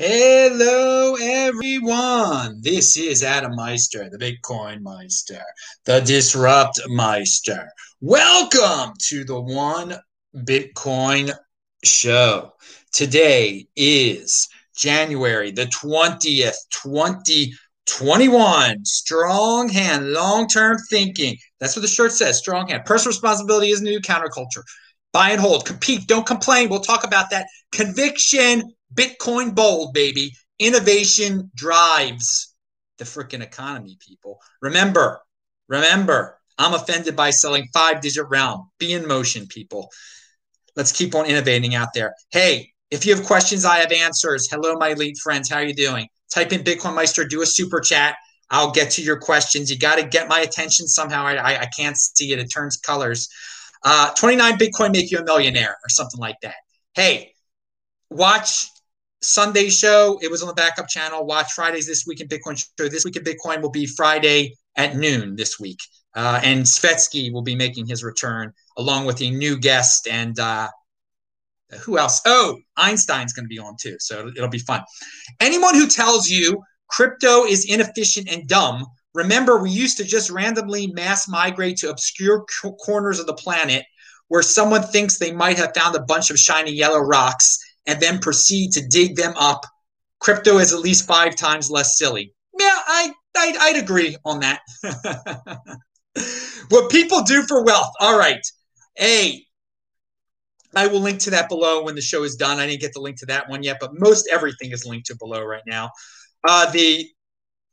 Hello, everyone. This is Adam Meister, the Bitcoin Meister, the Disrupt Meister. Welcome to the One Bitcoin Show. Today is January the 20th, 2021. Strong hand, long term thinking. That's what the shirt says strong hand. Personal responsibility is new counterculture. Buy and hold, compete, don't complain. We'll talk about that. Conviction Bitcoin bold, baby. Innovation drives the freaking economy, people. Remember, remember, I'm offended by selling five digit round. Be in motion, people. Let's keep on innovating out there. Hey, if you have questions, I have answers. Hello, my elite friends. How are you doing? Type in Bitcoin Meister, do a super chat. I'll get to your questions. You got to get my attention somehow. I, I, I, can't see it. It turns colors. Uh, 29 Bitcoin make you a millionaire or something like that. Hey, watch Sunday show, it was on the backup channel. Watch Fridays this week in Bitcoin show. This week in Bitcoin will be Friday at noon this week. Uh, and Svetski will be making his return along with a new guest. And uh, who else? Oh, Einstein's going to be on too. So it'll be fun. Anyone who tells you crypto is inefficient and dumb, remember we used to just randomly mass migrate to obscure corners of the planet where someone thinks they might have found a bunch of shiny yellow rocks and then proceed to dig them up. Crypto is at least five times less silly. Yeah, I, I I'd agree on that. what people do for wealth. All right. Hey, I will link to that below when the show is done. I didn't get the link to that one yet, but most everything is linked to below right now. Uh, the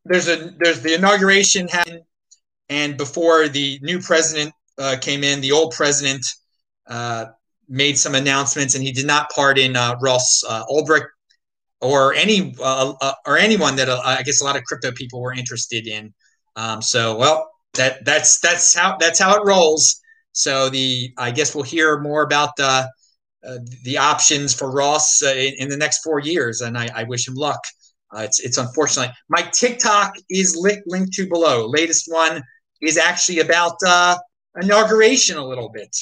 there's a there's the inauguration happened, and before the new president uh, came in, the old president uh, made some announcements, and he did not pardon uh, Ross uh, Ulbricht or any uh, uh or anyone that uh, I guess a lot of crypto people were interested in. Um, so, well, that that's that's how that's how it rolls. So the I guess we'll hear more about the the options for Ross in, in, the next four years, and I, I wish him luck. it's it's unfortunately My TikTok is li- linked to below. Latest one is actually about inauguration a little bit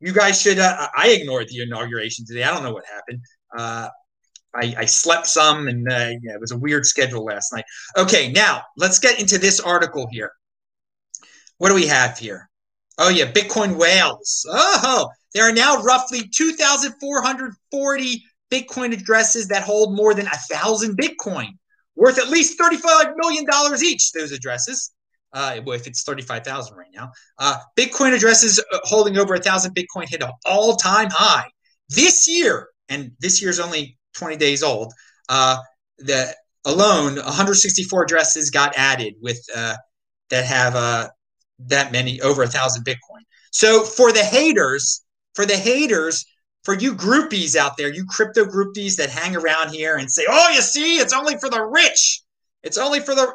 you guys should. Uh, I ignored the inauguration today. I don't know what happened. Uh, I, I, slept some, and uh, yeah, it was a weird schedule last night. Okay, now let's get into this article here. What do we have here? Oh yeah, Bitcoin whales. Oh, there are now roughly 2,440 Bitcoin addresses that hold more than a thousand Bitcoin, worth at least 35 million dollars each. Those addresses uh, if it's 35,000 right now. Uh, Bitcoin addresses uh, holding over a thousand Bitcoin hit an all time high this year, and this year's only 20 days old. Uh, the alone 164 addresses got added with uh, that have uh, that many over a thousand Bitcoin. So for the haters, for the haters, for you groupies out there, you crypto groupies that hang around here and say, "Oh, you see, it's only for the rich. It's only for the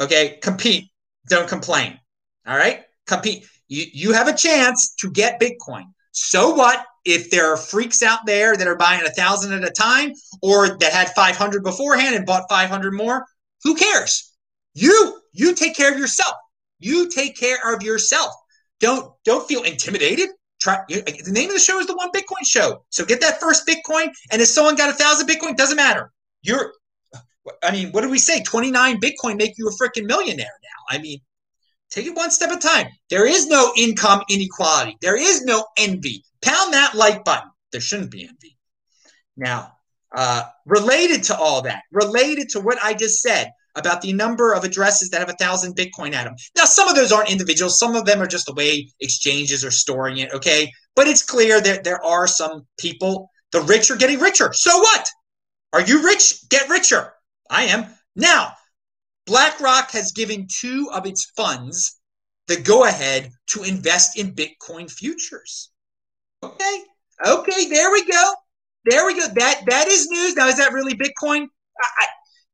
okay." Compete don't complain. All right? Compete. You, you have a chance to get Bitcoin. So what if there are freaks out there that are buying a thousand at a time or that had 500 beforehand and bought 500 more? Who cares? You, you take care of yourself. You take care of yourself. Don't, don't feel intimidated. Try the name of the show is the one Bitcoin show. So get that first Bitcoin. And if someone got a thousand Bitcoin, doesn't matter. You're I mean, what do we say? 29 Bitcoin make you a freaking millionaire now. I mean, take it one step at a time. There is no income inequality. There is no envy. Pound that like button. There shouldn't be envy. Now, uh, related to all that, related to what I just said about the number of addresses that have a thousand Bitcoin at them. Now, some of those aren't individuals. Some of them are just the way exchanges are storing it. Okay. But it's clear that there are some people, the rich are getting richer. So what? Are you rich? Get richer. I am. Now, BlackRock has given two of its funds the go ahead to invest in Bitcoin futures. Okay. Okay, there we go. There we go. That that is news. Now, is that really Bitcoin? I, I,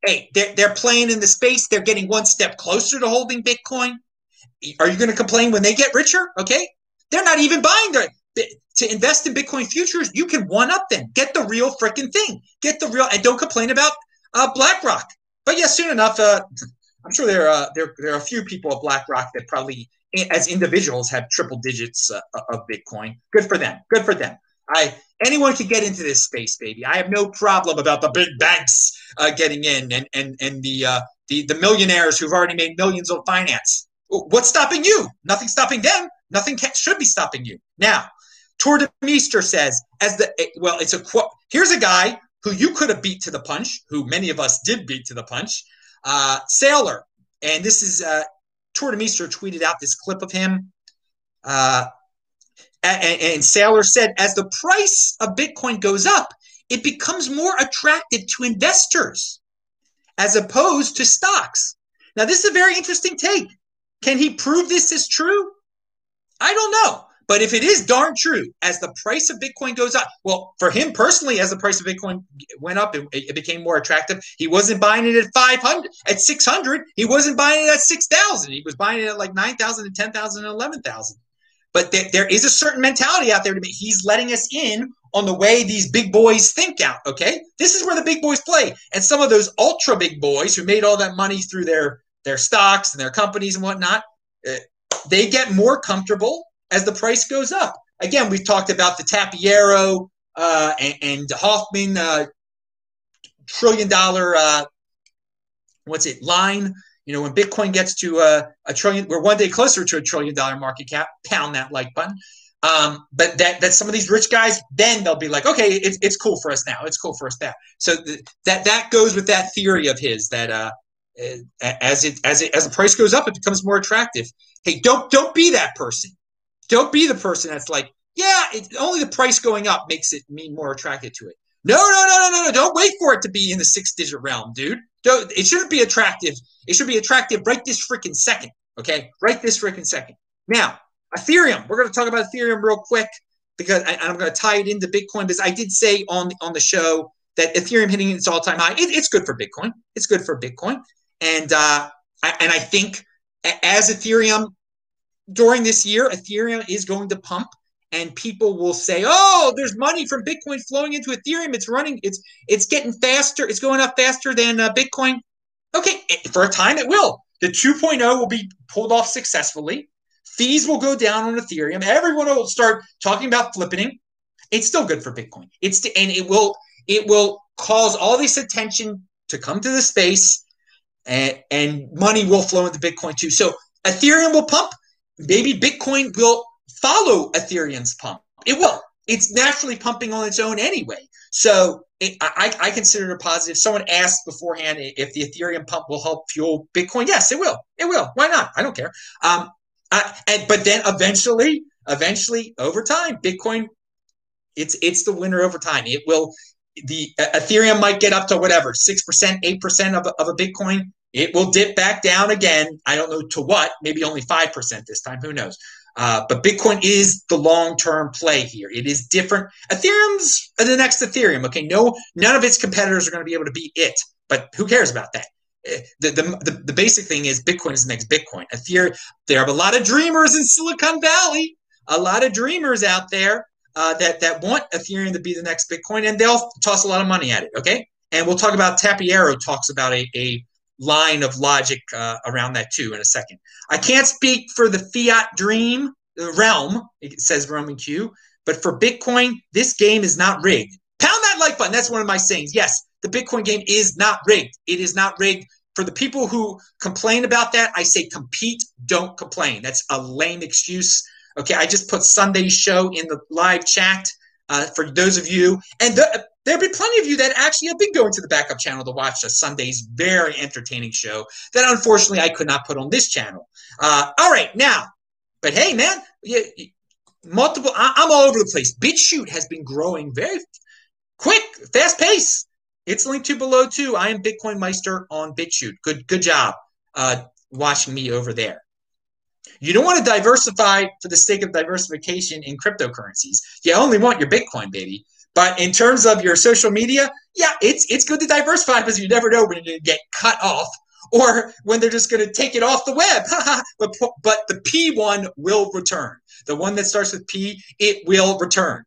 hey, they're, they're playing in the space. They're getting one step closer to holding Bitcoin. Are you going to complain when they get richer? Okay. They're not even buying their to invest in Bitcoin futures. You can one up them. Get the real freaking thing. Get the real and don't complain about uh, BlackRock. But yeah, soon enough, uh, I'm sure there are there there are a few people at BlackRock that probably, as individuals, have triple digits uh, of Bitcoin. Good for them. Good for them. I anyone could get into this space, baby. I have no problem about the big banks uh, getting in, and and and the uh, the the millionaires who've already made millions on finance. What's stopping you? Nothing stopping them. Nothing can, should be stopping you. Now, Tour de Meester says, as the well, it's a quote. Here's a guy who you could have beat to the punch, who many of us did beat to the punch. Uh, Saylor, and this is uh, Meester tweeted out this clip of him. Uh, and, and Saylor said, as the price of Bitcoin goes up, it becomes more attractive to investors as opposed to stocks. Now, this is a very interesting take. Can he prove this is true? I don't know. But if it is darn true, as the price of Bitcoin goes up, well, for him personally, as the price of Bitcoin went up, it, it became more attractive. He wasn't buying it at 500, at 600. He wasn't buying it at 6,000. He was buying it at like 9,000 and 10,000 and 11,000. But there, is a certain mentality out there to be, he's letting us in on the way these big boys think out. Okay. This is where the big boys play. And some of those ultra big boys who made all that money through their, their stocks and their companies and whatnot, uh, they get more comfortable as the price goes up. Again, we've talked about the Tapiero uh, and, and, Hoffman uh, trillion dollar, uh, what's it, line. You know, when Bitcoin gets to a, a trillion, we're one day closer to a trillion dollar market cap. Pound that like button. Um, but that that some of these rich guys, then they'll be like, okay, it's, it's cool for us now. It's cool for us now. So th- that that goes with that theory of his that uh, as it as it as the price goes up, it becomes more attractive. Hey, don't don't be that person. Don't be the person that's like, yeah, it, only the price going up makes it mean more attracted to it. No, no, no, no, no, no. Don't wait for it to be in the six digit realm, dude. Don't, it shouldn't be attractive. It should be attractive right this freaking second. Okay, right this freaking second. Now, Ethereum. We're going to talk about Ethereum real quick because I, am going to tie it into Bitcoin because I did say on on the show that Ethereum hitting its all time high. It, it's good for Bitcoin. It's good for Bitcoin, and uh, I, and I think as Ethereum during this year, Ethereum is going to pump, and people will say, "Oh, there's money from Bitcoin flowing into Ethereum. It's running. It's it's getting faster. It's going up faster than uh, Bitcoin." Okay, for a time it will. The 2.0 will be pulled off successfully. Fees will go down on Ethereum. Everyone will start talking about flipping. It's still good for Bitcoin. It's and it will it will cause all this attention to come to the space, and and money will flow into Bitcoin too. So Ethereum will pump maybe Bitcoin will follow Ethereum's pump. It will. It's naturally pumping on its own anyway. So it, I, I consider it a positive. Someone asked beforehand if the Ethereum pump will help fuel Bitcoin. Yes, it will. It will. Why not? I don't care. Um, and, but then eventually, eventually, over time, Bitcoin, it's it's the winner over time. It will. The uh, Ethereum might get up to whatever six percent, eight percent of a Bitcoin. It will dip back down again. I don't know to what, maybe only 5% this time. Who knows? Uh, but Bitcoin is the long-term play here. It is different. Ethereum's the next Ethereum. Okay, no, none of its competitors are going to be able to beat it. But who cares about that? Eh, the, the, the, the basic thing is Bitcoin is the next Bitcoin. Ethereum, there are a lot of dreamers in Silicon Valley, a lot of dreamers out there uh, that that want Ethereum to be the next Bitcoin, and they'll toss a lot of money at it. Okay, and we'll talk about Tapiero talks about a, a line of logic uh, around that too in a second. I can't speak for the fiat dream realm, it says Roman Q, but for Bitcoin, this game is not rigged. Pound that like button. That's one of my sayings. Yes, the Bitcoin game is not rigged. It is not rigged. For the people who complain about that, I say compete, don't complain. That's a lame excuse. Okay, I just put Sunday's show in the live chat uh, for those of you. And the, there have been plenty of you that actually have been going to the backup channel to watch a Sunday's very entertaining show that unfortunately I could not put on this channel. Uh, all right, now, but hey, man, you, you, multiple, I, I'm all over the place. BitChute has been growing very quick, fast pace. It's linked to below too. I am Bitcoin Meister on BitChute. Good, good job uh, watching me over there. You don't want to diversify for the sake of diversification in cryptocurrencies. You only want your Bitcoin, baby. But in terms of your social media, yeah, it's it's good to diversify because you never know when you're get cut off or when they're just going to take it off the web. but but the P one will return. The one that starts with P, it will return.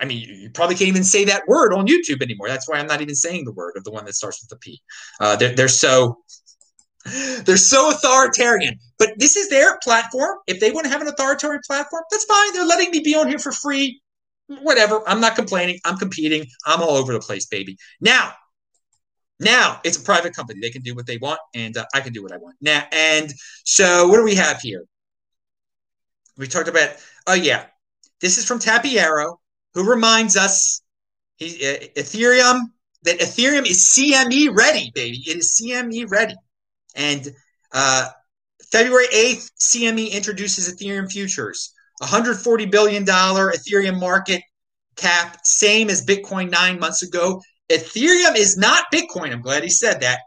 I mean, you probably can't even say that word on YouTube anymore. That's why I'm not even saying the word of the one that starts with the P. Uh, they're, they're so they're so authoritarian. But this is their platform. If they want to have an authoritarian platform, that's fine. They're letting me be on here for free whatever. I'm not complaining. I'm competing. I'm all over the place, baby. Now, Now it's a private company; they can do what they want, and uh, I can do what I want. Now, and so what do we have here? We talked about. Oh yeah, this is from Tapiero, who reminds us he, uh, Ethereum that Ethereum is CME ready, baby. It is CME ready, and uh, February eighth, CME introduces Ethereum futures. 140 billion dollar Ethereum market cap, same as Bitcoin nine months ago. Ethereum is not Bitcoin. I'm glad he said that.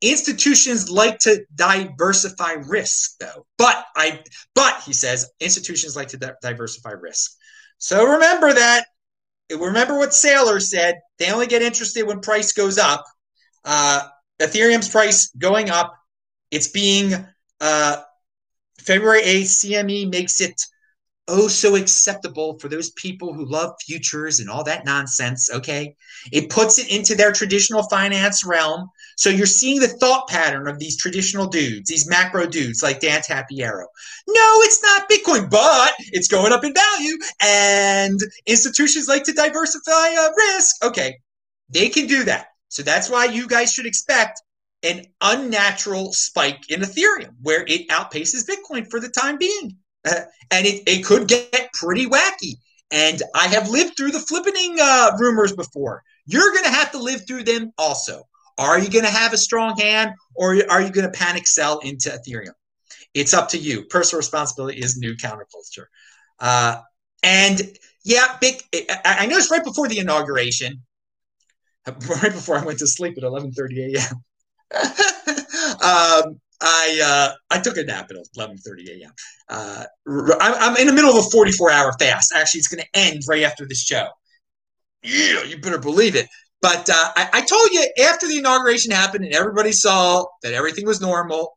Institutions like to diversify risk, though. But I, but he says institutions like to di- diversify risk. So remember that. Remember what Saylor said. They only get interested when price goes up. Uh, Ethereum's price going up. It's being uh, February 8th. CME makes it oh so acceptable for those people who love futures and all that nonsense. Okay. It puts it into their traditional finance realm. So you're seeing the thought pattern of these traditional dudes, these macro dudes like Dan Tapiero. No, it's not Bitcoin, but it's going up in value and institutions like to diversify uh, risk. Okay. They can do that. So that's why you guys should expect an unnatural spike in Ethereum where it outpaces Bitcoin for the time being. Uh, and it, it could get pretty wacky. And I have lived through the flippening uh, rumors before. You're going to have to live through them also. Are you going to have a strong hand or are you going to panic sell into Ethereum? It's up to you. Personal responsibility is new counterculture. Uh, and yeah, big. I noticed right before the inauguration, right before I went to sleep at 11:30 a.m. um, I uh, I took a nap at 11:30 a.m. Uh, I'm, I'm in the middle of a 44 hour fast. Actually, it's going to end right after this show. Yeah, you better believe it. But uh, I, I, told you after the inauguration happened and everybody saw that everything was normal,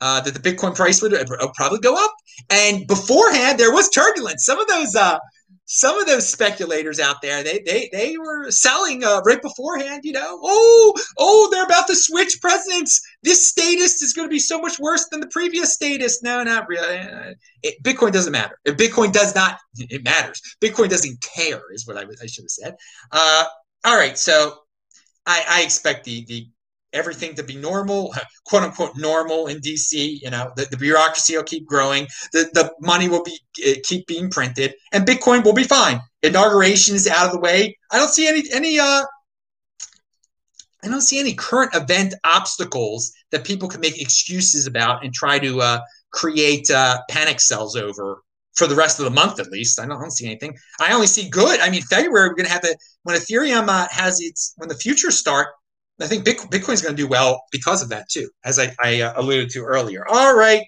uh, that the Bitcoin price would, would, probably go up. And beforehand, there was turbulence. Some of those uh, some of those speculators out there, they they they were selling uh, right beforehand. You know, oh oh, they're about to switch presidents. This status is going to be so much worse than the previous status. No, not really. It, Bitcoin doesn't matter. If Bitcoin does not, it matters. Bitcoin doesn't care, is what I, I should have said. Uh, all right, so I, I expect the the everything to be normal, quote unquote normal in DC. You know, the, the bureaucracy will keep growing, the, the money will be uh, keep being printed, and Bitcoin will be fine. Inauguration is out of the way. I don't see any any uh I don't see any current event obstacles that people can make excuses about and try to uh, create uh, panic sells over for the rest of the month at least. I don't, I don't, see anything. I only see good. I mean, February we're going to have the when Ethereum uh, has its when the futures start. I think Bitcoin's going to do well because of that too, as I, I uh, alluded to earlier. All right,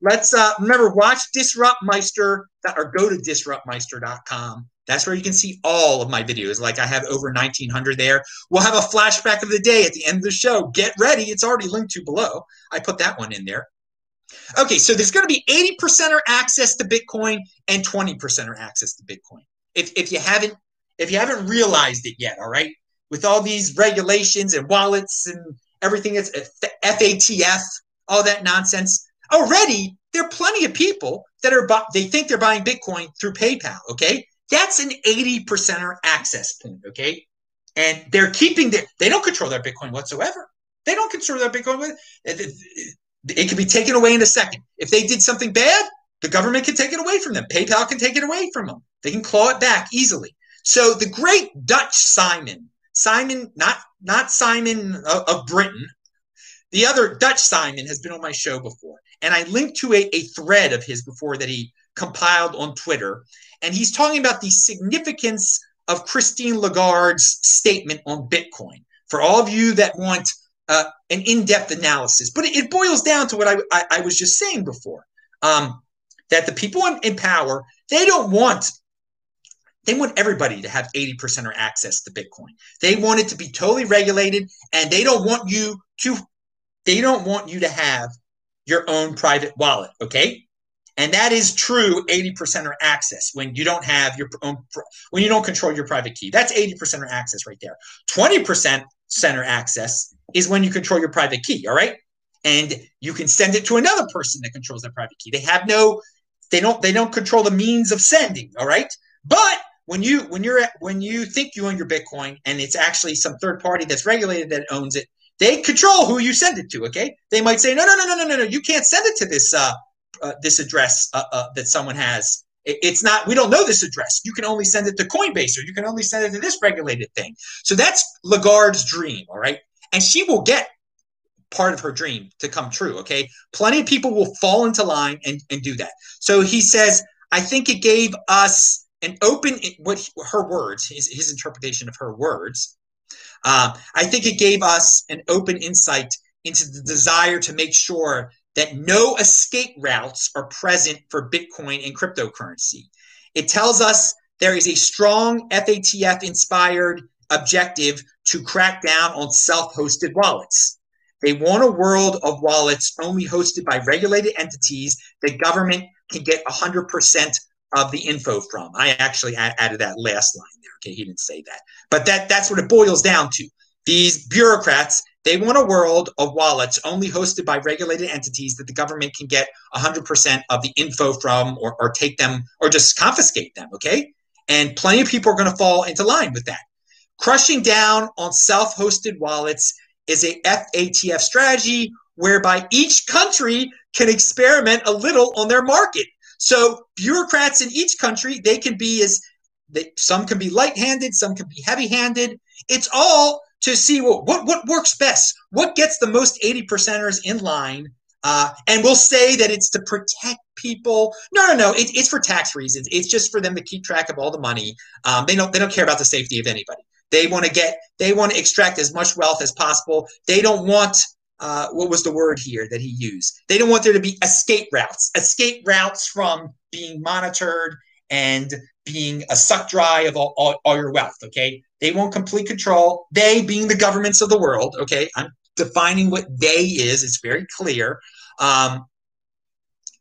let's uh, remember watch Disruptmeister or go to disruptmeister.com. That's where you can see all of my videos. Like I have over 1900 there. We'll have a flashback of the day at the end of the show. Get ready. It's already linked to below. I put that one in there. Okay, so there's going to be 80% access to Bitcoin and 20% access to Bitcoin. If, if you haven't if you haven't realized it yet, all right, with all these regulations and wallets and everything that's FATF, all that nonsense. Already, there are plenty of people that are they think they're buying Bitcoin through PayPal. Okay, that's an eighty percenter access point. Okay, and they're keeping their they don't control their Bitcoin whatsoever. They don't control their Bitcoin. With, it, it can be taken away in a second. If they did something bad, the government can take it away from them. PayPal can take it away from them. They can claw it back easily. So the great Dutch Simon Simon, not not Simon of, of, Britain, the other Dutch Simon has been on my show before, and I linked to a, a thread of his before that he compiled on Twitter, and he's talking about the significance of Christine Lagarde's statement on Bitcoin. For all of you that want uh, an in-depth analysis, but it, it, boils down to what I, I, I was just saying before. Um, that the people in, in power they don't want they want everybody to have 80% or access to Bitcoin. They want it to be totally regulated and they don't want you to they don't want you to have your own private wallet, okay? And that is true 80% or access when you don't have your own when you don't control your private key. That's 80% or access right there. 20% center access is when you control your private key, all right? And you can send it to another person that controls that private key. They have no they don't they don't control the means of sending, all right? But when you when you're at, when you think you own your Bitcoin and it's actually some third party that's regulated that owns it, they control who you send it to. Okay, they might say, no, no, no, no, no, no, no, you can't send it to this uh, uh this address uh, uh, that someone has. It, it's not. We don't know this address. You can only send it to Coinbase, or you can only send it to this regulated thing. So that's Lagarde's dream. All right, and she will get part of her dream to come true. Okay, plenty of people will fall into line and and do that. So he says, I think it gave us an open what her words, his, his interpretation of her words um, I think it gave us an open insight into the desire to make sure that no escape routes are present for Bitcoin and cryptocurrency. It tells us there is a strong FATF inspired objective to crack down on self hosted wallets. They want a world of wallets only hosted by regulated entities that government can get 100% of the info from. I actually added that last line there. Okay, he didn't say that, but that that's what it boils down to. These bureaucrats they want a world of wallets only hosted by regulated entities that the government can get 100% of the info from or, or take them or just confiscate them. Okay, and plenty of people are going to fall into line with that. Crushing down on self-hosted wallets is a FATF strategy whereby each country can experiment a little on their market so bureaucrats in each country, they can be as they, some can be light-handed, some can be heavy-handed. It's all to see what what, what works best, what gets the most 80 percenters in line. Uh, and we'll say that it's to protect people. No, no, no. It, it's for tax reasons. It's just for them to keep track of all the money. Um, they don't. They don't care about the safety of anybody. They want to get. They want to extract as much wealth as possible. They don't want uh, what was the word here that he used? They don't want there to be escape routes, escape routes from being monitored and being a suck dry of all, all, all, your wealth. Okay. They want complete control. They being the governments of the world. Okay. I'm defining what they is. It's very clear. Um,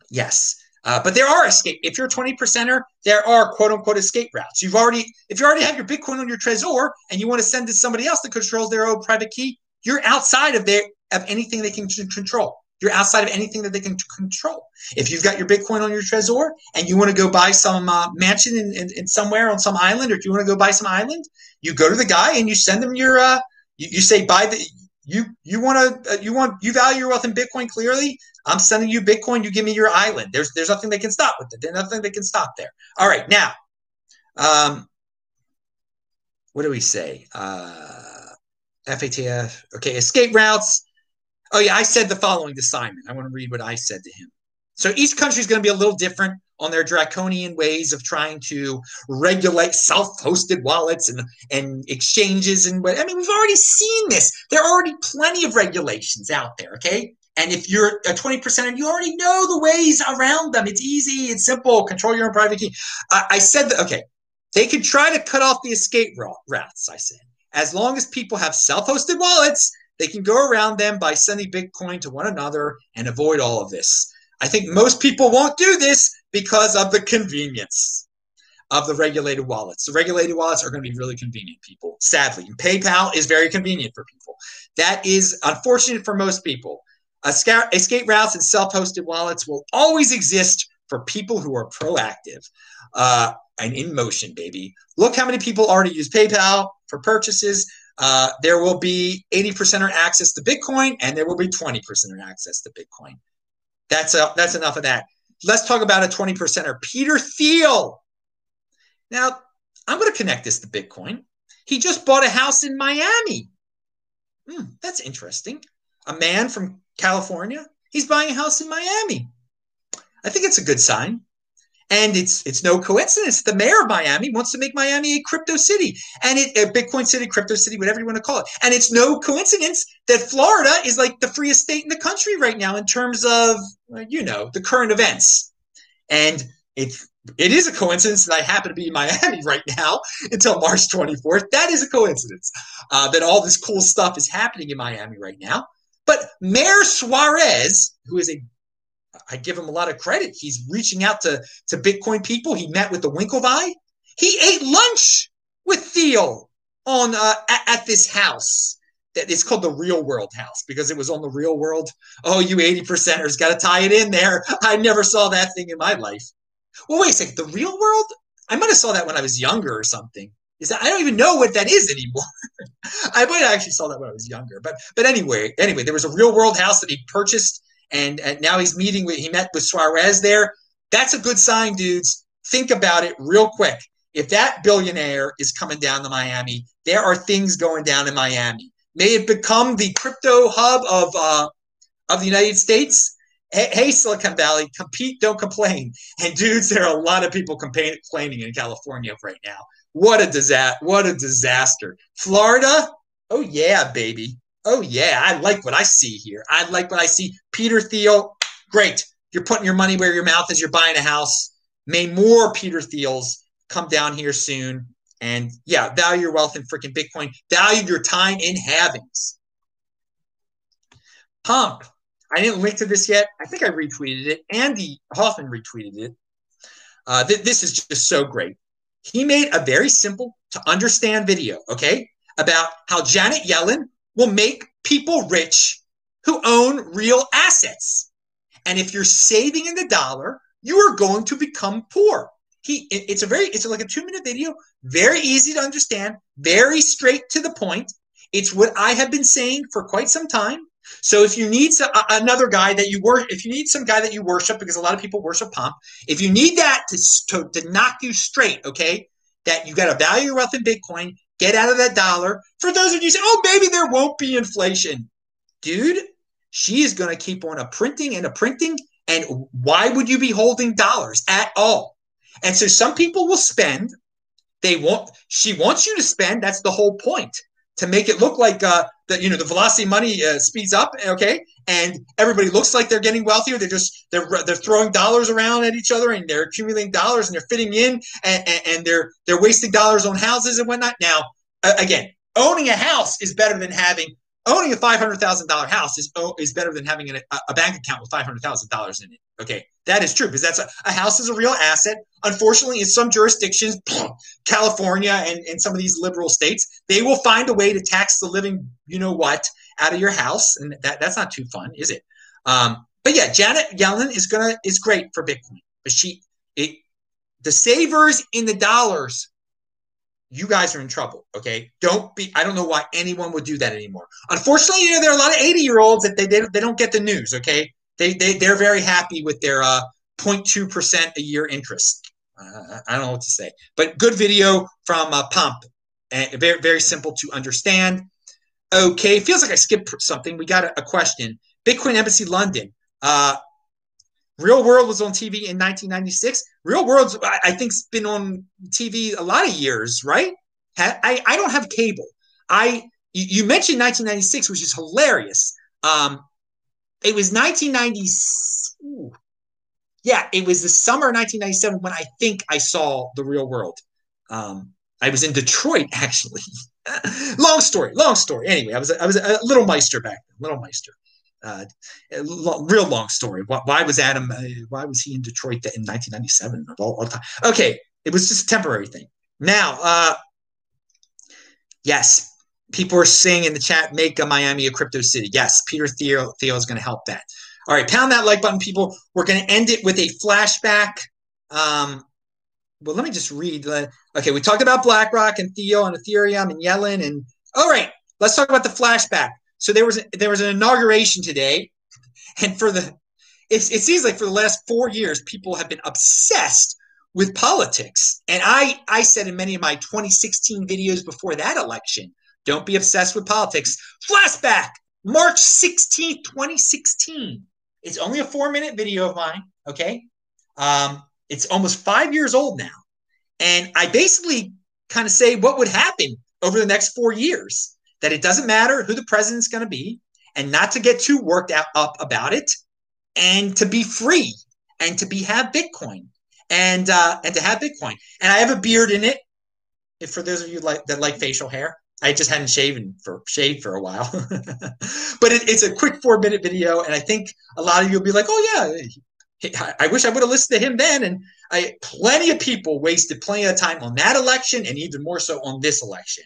yes. Uh, but there are escape. If you're a 20 percenter, there are quote unquote escape routes. You've already, if you already have your Bitcoin on your Trezor and you want to send it to somebody else that controls their own private key, you're outside of their of anything they can control. You're outside of anything that they can control. If you've got your Bitcoin on your Trezor and you want to go buy some uh, mansion in, in, in, somewhere on some island, or if you want to go buy some island, you go to the guy and you send them your. Uh, you, you say buy the you you want to uh, you want you value your wealth in Bitcoin. Clearly, I'm sending you Bitcoin. You give me your island. There's there's nothing they can stop with it. There's nothing they can stop there. All right, now, um, what do we say? Uh, FATF. Okay, escape routes. Oh, yeah, I said the following to Simon. I want to read what I said to him. So each country is going to be a little different on their draconian ways of trying to regulate self-hosted wallets and, and exchanges and what I mean, we've already seen this. There are already plenty of regulations out there, okay? And if you're a 20% and you already know the ways around them, it's easy, it's simple, control your own private key. I, I said that, okay, they could try to cut off the escape routes, I said. As long as people have self-hosted wallets, they can go around them by sending Bitcoin to one another and avoid all of this. I think most people won't do this because of the convenience of the regulated wallets. The regulated wallets are going to be really convenient, people. Sadly, PayPal is very convenient for people. That is unfortunate for most people. Escape routes and self-hosted wallets will always exist for people who are proactive uh, and in motion, baby. Look how many people already use PayPal for purchases. Uh, there will be 80% access to Bitcoin, and there will be 20% access to Bitcoin. That's a, that's enough of that. Let's talk about a 20 percenter, Peter Thiel. Now, I'm going to connect this to Bitcoin. He just bought a house in Miami. Hmm, that's interesting. A man from California, he's buying a house in Miami. I think it's a good sign. And it's it's no coincidence. The mayor of Miami wants to make Miami a crypto city and it, a Bitcoin city, crypto city, whatever you want to call it. And it's no coincidence that Florida is like the freest state in the country right now in terms of you know the current events. And it it is a coincidence that I happen to be in Miami right now until March 24th. That is a coincidence uh, that all this cool stuff is happening in Miami right now. But Mayor Suarez, who is a I give him a lot of credit. He's reaching out to, to Bitcoin people. He met with the Winklevi. He ate lunch with Theo on uh, at, at, this house. It's called the Real World House because it was on the Real World. Oh, you 80 percenters got to tie it in there. I never saw that thing in my life. Well, wait a second. The Real World? I might have saw that when I was younger or something. Is that I don't even know what that is anymore. I might have actually saw that when I was younger. But but anyway, anyway, there was a real world house that he purchased, and, and now he's meeting with he met with Suarez there. That's a good sign, dudes. Think about it real quick. If that billionaire is coming down to Miami, there are things going down in Miami. May it become the crypto hub of uh, of the United States. Hey, hey, Silicon Valley, compete, don't complain. And dudes, there are a lot of people complaining in California right now. What a disaster! What a disaster! Florida, oh yeah, baby. Oh yeah, I like what I see here. I like what I see. Peter Thiel, great. You're putting your money where your mouth is. You're buying a house. May more Peter Thiels come down here soon. And yeah, value your wealth in freaking Bitcoin. Value your time in halvings. Pomp. I didn't link to this yet. I think I retweeted it. Andy Hoffman retweeted it. Uh, th- this is just so great he made a very simple to understand video, okay, about how Janet Yellen will make people rich who own real assets. And if you're saving in the dollar, you are going to become poor. He, it's a very, it's like a two minute video, very easy to understand, very straight to the point. It's what I have been saying for quite some time. So if you need some, another guy that you worship, if you need some guy that you worship, because a lot of people worship Pomp, if you need that to, to, to knock you straight, okay, that you got to value your wealth in Bitcoin, get out of that dollar. For those of you say, oh, maybe there won't be inflation. Dude, she is going to keep on a printing and a printing. And why would you be holding dollars at all? And so some people will spend. They want, she wants you to spend. That's the whole point to make it look like uh, that you know the velocity money uh, speeds up okay and everybody looks like they're getting wealthier. They're just they're they're throwing dollars around at each other and they're accumulating dollars and they're fitting in and, and, and they're they're wasting dollars on houses and whatnot. Now again owning a house is better than having owning a $500000 house is oh, is better than having a, a bank account with $500000 in it. Okay. That is true because that's a, a house is a real asset. Unfortunately, in some jurisdictions, California and, and some of these liberal states, they will find a way to tax the living, you know what, out of your house, and that, that's not too fun, is it? Um, but yeah, Janet Yellen is gonna is great for Bitcoin, but she it the savers in the dollars you guys are in trouble. Okay, don't be. I don't know why anyone would do that anymore. Unfortunately, you know there are a lot of eighty year olds that they, they they don't get the news. Okay, they, they they're very happy with their uh, 0.2 percent a year interest. Uh, I don't know what to say, but good video from uh, Pomp, and very very simple to understand. Okay, feels like I skipped something. We got a, a question. Bitcoin Embassy London. Uh, Real World was on TV in 1996. Real World's I think been on TV a lot of years, right? I I don't have cable. I you mentioned 1996, which is hilarious. Um, it was 1990. Yeah, it was the summer of 1997 when I think I saw the real world. Um, I was in Detroit actually. long story, long story. Anyway, I was I was a little meister back then, little meister. Uh, real long story. Why, why was Adam? Uh, why was he in Detroit in 1997? All, all time? Okay, it was just a temporary thing. Now, uh, yes, people are saying in the chat, make a Miami a crypto city. Yes, Peter Theo Thiel is going to help that. All right, pound that like button, people. We're going to end it with a flashback. Um, well, let me just read. Okay, we talked about BlackRock and Theo and Ethereum and Yellen and all right, let's talk about the flashback. So there was there was an inauguration today, and for the it, it seems like for the last four years, people have been obsessed with politics. And I I said in many of my 2016 videos before that election don't be obsessed with politics. Flashback, March 16th, 2016. It's only a four minute video of mine. Okay. Um, it's almost five years old now. And I basically kind of say what would happen over the next four years that it doesn't matter who the president's going to be and not to get too worked out, up about it and to be free and to be have Bitcoin and uh, and to have Bitcoin. And I have a beard in it. If for those of you like that like facial hair, I just hadn't shaven for shaved for a while, but it, it's a quick four minute video, and I think a lot of you will be like, "Oh yeah, I wish I would have listened to him then." And I plenty of people wasted plenty of time on that election, and even more so on this election.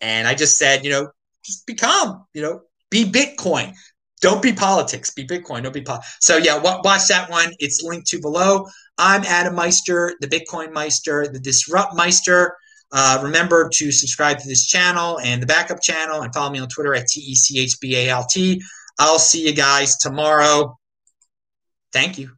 And I just said, you know, just be calm, you know, be Bitcoin. Don't be politics. Be Bitcoin. Don't be politics. So yeah, watch that one. It's linked to below. I'm Adam Meister, the Bitcoin Meister, the Disrupt Meister. Uh, remember to subscribe to this channel and the backup channel and follow me on Twitter at T E C H B A L T. I'll see you guys tomorrow. Thank you.